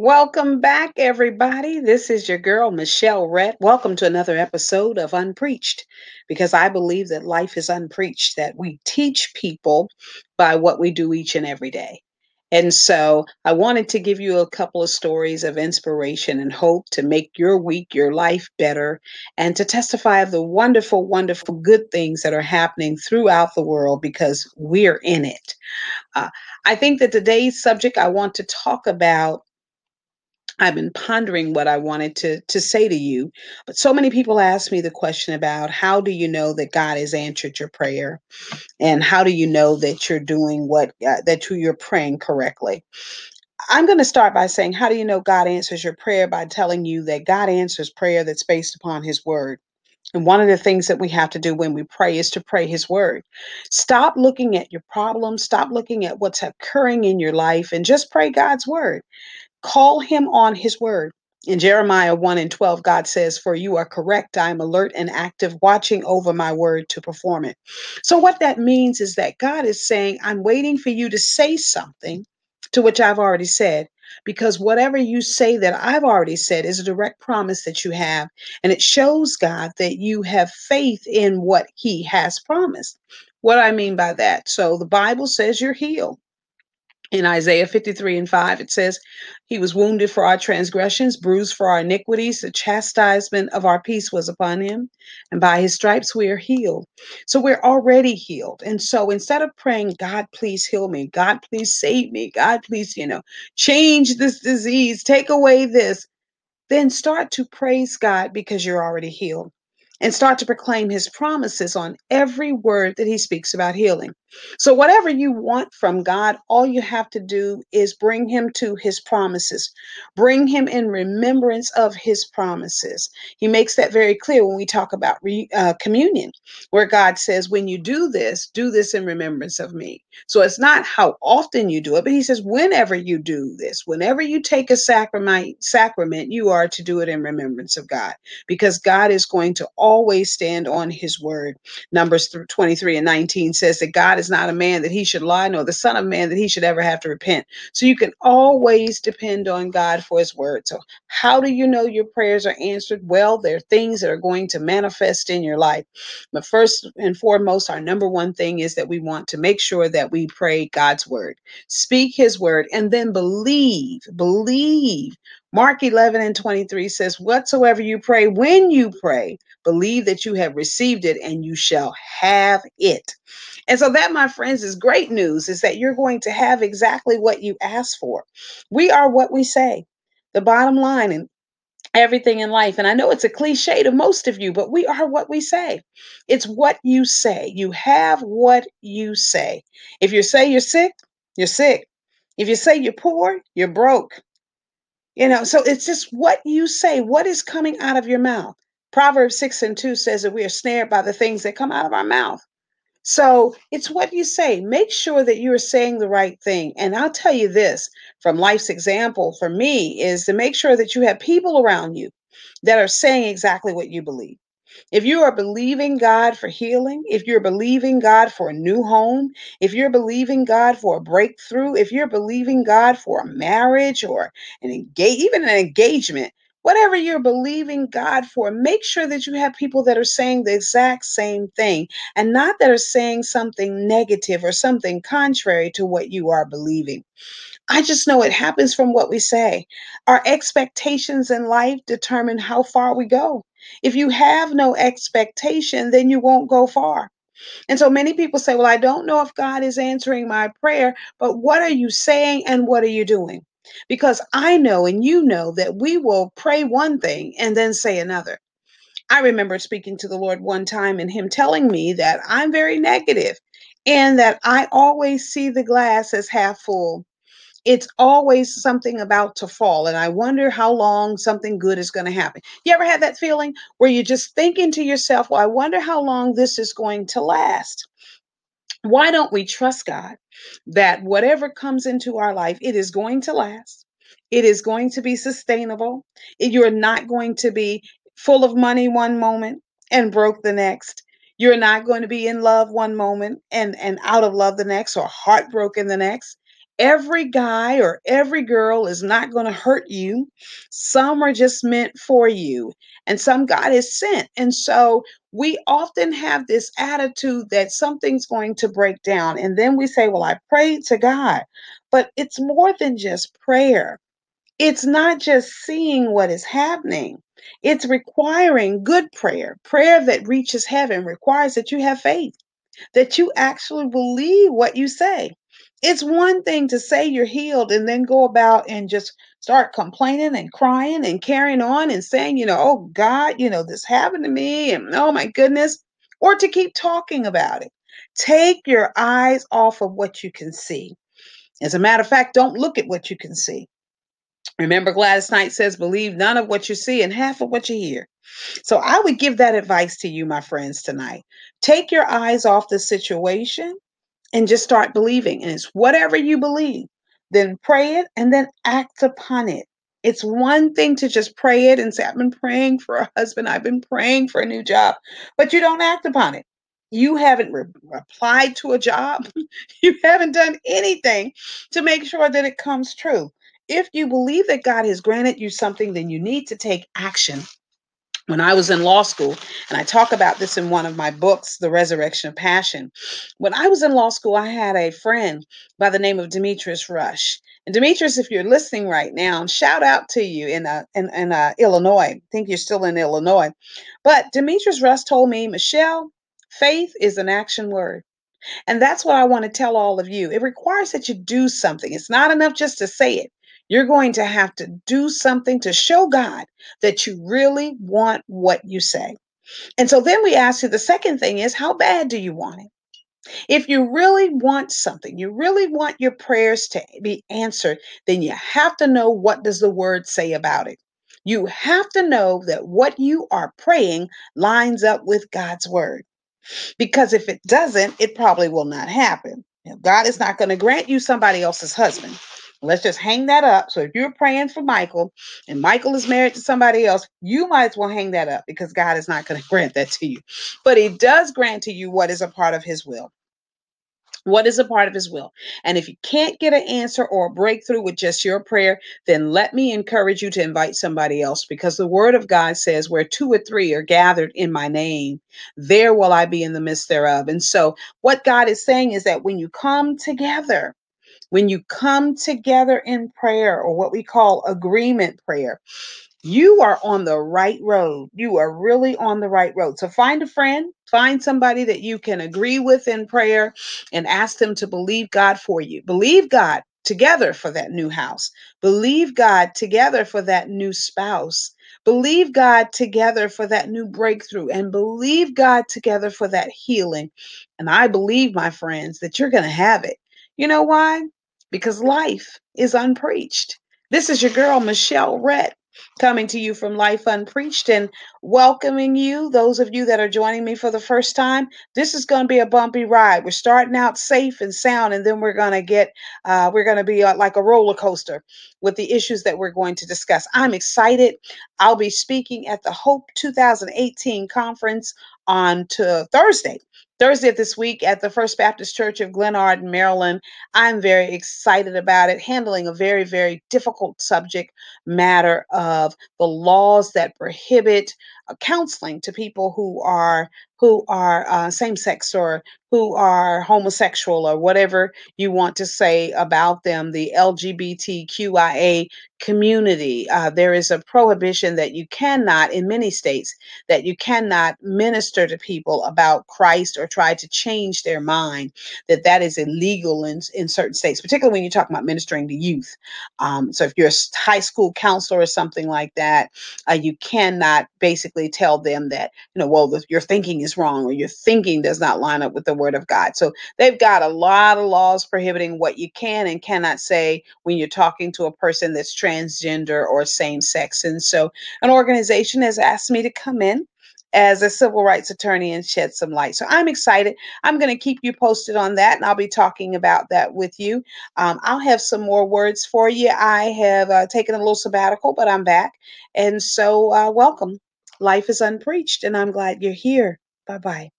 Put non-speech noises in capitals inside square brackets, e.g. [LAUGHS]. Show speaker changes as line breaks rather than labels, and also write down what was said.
Welcome back, everybody. This is your girl, Michelle Rhett. Welcome to another episode of Unpreached, because I believe that life is unpreached, that we teach people by what we do each and every day. And so I wanted to give you a couple of stories of inspiration and hope to make your week, your life better, and to testify of the wonderful, wonderful good things that are happening throughout the world because we're in it. Uh, I think that today's subject I want to talk about I've been pondering what I wanted to to say to you, but so many people ask me the question about how do you know that God has answered your prayer, and how do you know that you're doing what uh, that you- you're praying correctly. I'm going to start by saying, how do you know God answers your prayer? By telling you that God answers prayer that's based upon His Word. And one of the things that we have to do when we pray is to pray His Word. Stop looking at your problems, stop looking at what's occurring in your life, and just pray God's Word. Call him on his word. In Jeremiah 1 and 12, God says, For you are correct. I am alert and active, watching over my word to perform it. So, what that means is that God is saying, I'm waiting for you to say something to which I've already said. Because whatever you say that I've already said is a direct promise that you have. And it shows God that you have faith in what He has promised. What I mean by that? So, the Bible says you're healed in Isaiah 53 and 5, it says, He was wounded for our transgressions, bruised for our iniquities. The chastisement of our peace was upon him, and by his stripes we are healed. So we're already healed. And so instead of praying, God, please heal me, God, please save me, God, please, you know, change this disease, take away this, then start to praise God because you're already healed. And start to proclaim his promises on every word that he speaks about healing. So, whatever you want from God, all you have to do is bring him to his promises. Bring him in remembrance of his promises. He makes that very clear when we talk about re, uh, communion, where God says, When you do this, do this in remembrance of me. So, it's not how often you do it, but he says, Whenever you do this, whenever you take a sacrament, sacrament, you are to do it in remembrance of God, because God is going to stand on his word. Numbers 23 and 19 says that God is not a man that he should lie, nor the Son of Man that he should ever have to repent. So you can always depend on God for his word. So, how do you know your prayers are answered? Well, there are things that are going to manifest in your life. But first and foremost, our number one thing is that we want to make sure that we pray God's word, speak his word, and then believe, believe. Mark 11 and 23 says, Whatsoever you pray, when you pray, believe that you have received it and you shall have it. And so that, my friends, is great news is that you're going to have exactly what you ask for. We are what we say. The bottom line and everything in life. And I know it's a cliche to most of you, but we are what we say. It's what you say. You have what you say. If you say you're sick, you're sick. If you say you're poor, you're broke. You know, so it's just what you say, what is coming out of your mouth. Proverbs 6 and 2 says that we are snared by the things that come out of our mouth. So it's what you say. Make sure that you're saying the right thing. And I'll tell you this from life's example for me is to make sure that you have people around you that are saying exactly what you believe. If you are believing God for healing, if you're believing God for a new home, if you're believing God for a breakthrough, if you're believing God for a marriage or an engage, even an engagement, whatever you're believing God for, make sure that you have people that are saying the exact same thing and not that are saying something negative or something contrary to what you are believing. I just know it happens from what we say. Our expectations in life determine how far we go. If you have no expectation, then you won't go far. And so many people say, Well, I don't know if God is answering my prayer, but what are you saying and what are you doing? Because I know and you know that we will pray one thing and then say another. I remember speaking to the Lord one time and Him telling me that I'm very negative and that I always see the glass as half full it's always something about to fall and i wonder how long something good is going to happen. You ever had that feeling where you're just thinking to yourself well i wonder how long this is going to last? Why don't we trust god that whatever comes into our life it is going to last it is going to be sustainable you're not going to be full of money one moment and broke the next. You're not going to be in love one moment and and out of love the next or heartbroken the next Every guy or every girl is not going to hurt you. Some are just meant for you, and some God is sent. And so we often have this attitude that something's going to break down. And then we say, Well, I prayed to God. But it's more than just prayer, it's not just seeing what is happening. It's requiring good prayer. Prayer that reaches heaven requires that you have faith that you actually believe what you say. It's one thing to say you're healed and then go about and just start complaining and crying and carrying on and saying, you know, oh God, you know, this happened to me and oh my goodness, or to keep talking about it. Take your eyes off of what you can see. As a matter of fact, don't look at what you can see. Remember, Gladys Knight says, believe none of what you see and half of what you hear. So I would give that advice to you, my friends, tonight. Take your eyes off the situation and just start believing. And it's whatever you believe, then pray it and then act upon it. It's one thing to just pray it and say, I've been praying for a husband, I've been praying for a new job, but you don't act upon it. You haven't re- applied to a job, [LAUGHS] you haven't done anything to make sure that it comes true. If you believe that God has granted you something, then you need to take action when I was in law school, and I talk about this in one of my books, The Resurrection of Passion. When I was in law school, I had a friend by the name of Demetrius Rush. And Demetrius, if you're listening right now, shout out to you in uh, in, in uh, Illinois. I think you're still in Illinois. But Demetrius Rush told me, Michelle, faith is an action word. And that's what I want to tell all of you. It requires that you do something. It's not enough just to say it. You're going to have to do something to show God that you really want what you say. And so then we ask you the second thing is, how bad do you want it? If you really want something, you really want your prayers to be answered, then you have to know what does the word say about it. You have to know that what you are praying lines up with God's word. Because if it doesn't, it probably will not happen. God is not going to grant you somebody else's husband. Let's just hang that up. So if you're praying for Michael and Michael is married to somebody else, you might as well hang that up because God is not going [LAUGHS] to grant that to you. But he does grant to you what is a part of his will what is a part of his will. And if you can't get an answer or a breakthrough with just your prayer, then let me encourage you to invite somebody else because the word of God says, Where two or three are gathered in my name, there will I be in the midst thereof. And so, what God is saying is that when you come together, when you come together in prayer or what we call agreement prayer, you are on the right road. You are really on the right road. So find a friend, find somebody that you can agree with in prayer and ask them to believe God for you. Believe God together for that new house. Believe God together for that new spouse. Believe God together for that new breakthrough and believe God together for that healing. And I believe, my friends, that you're going to have it. You know why? Because life is unpreached. This is your girl, Michelle Rett coming to you from Life Unpreached and welcoming you, those of you that are joining me for the first time. This is going to be a bumpy ride. We're starting out safe and sound, and then we're going to get, uh, we're going to be uh, like a roller coaster with the issues that we're going to discuss. I'm excited. I'll be speaking at the Hope 2018 conference on to Thursday. Thursday of this week at the First Baptist Church of Glenarden, Maryland. I'm very excited about it, handling a very, very difficult subject matter of the laws that prohibit counseling to people who are who are uh, same-sex or who are homosexual or whatever you want to say about them, the LGBTQIA community. Uh, there is a prohibition that you cannot, in many states, that you cannot minister to people about Christ or try to change their mind. That that is illegal in, in certain states, particularly when you're talking about ministering to youth. Um, so if you're a high school counselor or something like that, uh, you cannot basically tell them that you know, well, your thinking is wrong or your thinking does not line up with the Word of God. So they've got a lot of laws prohibiting what you can and cannot say when you're talking to a person that's transgender or same sex. And so an organization has asked me to come in as a civil rights attorney and shed some light. So I'm excited. I'm going to keep you posted on that, and I'll be talking about that with you. Um, I'll have some more words for you. I have uh, taken a little sabbatical, but I'm back. And so, uh, welcome. Life is unpreached, and I'm glad you're here. Bye bye.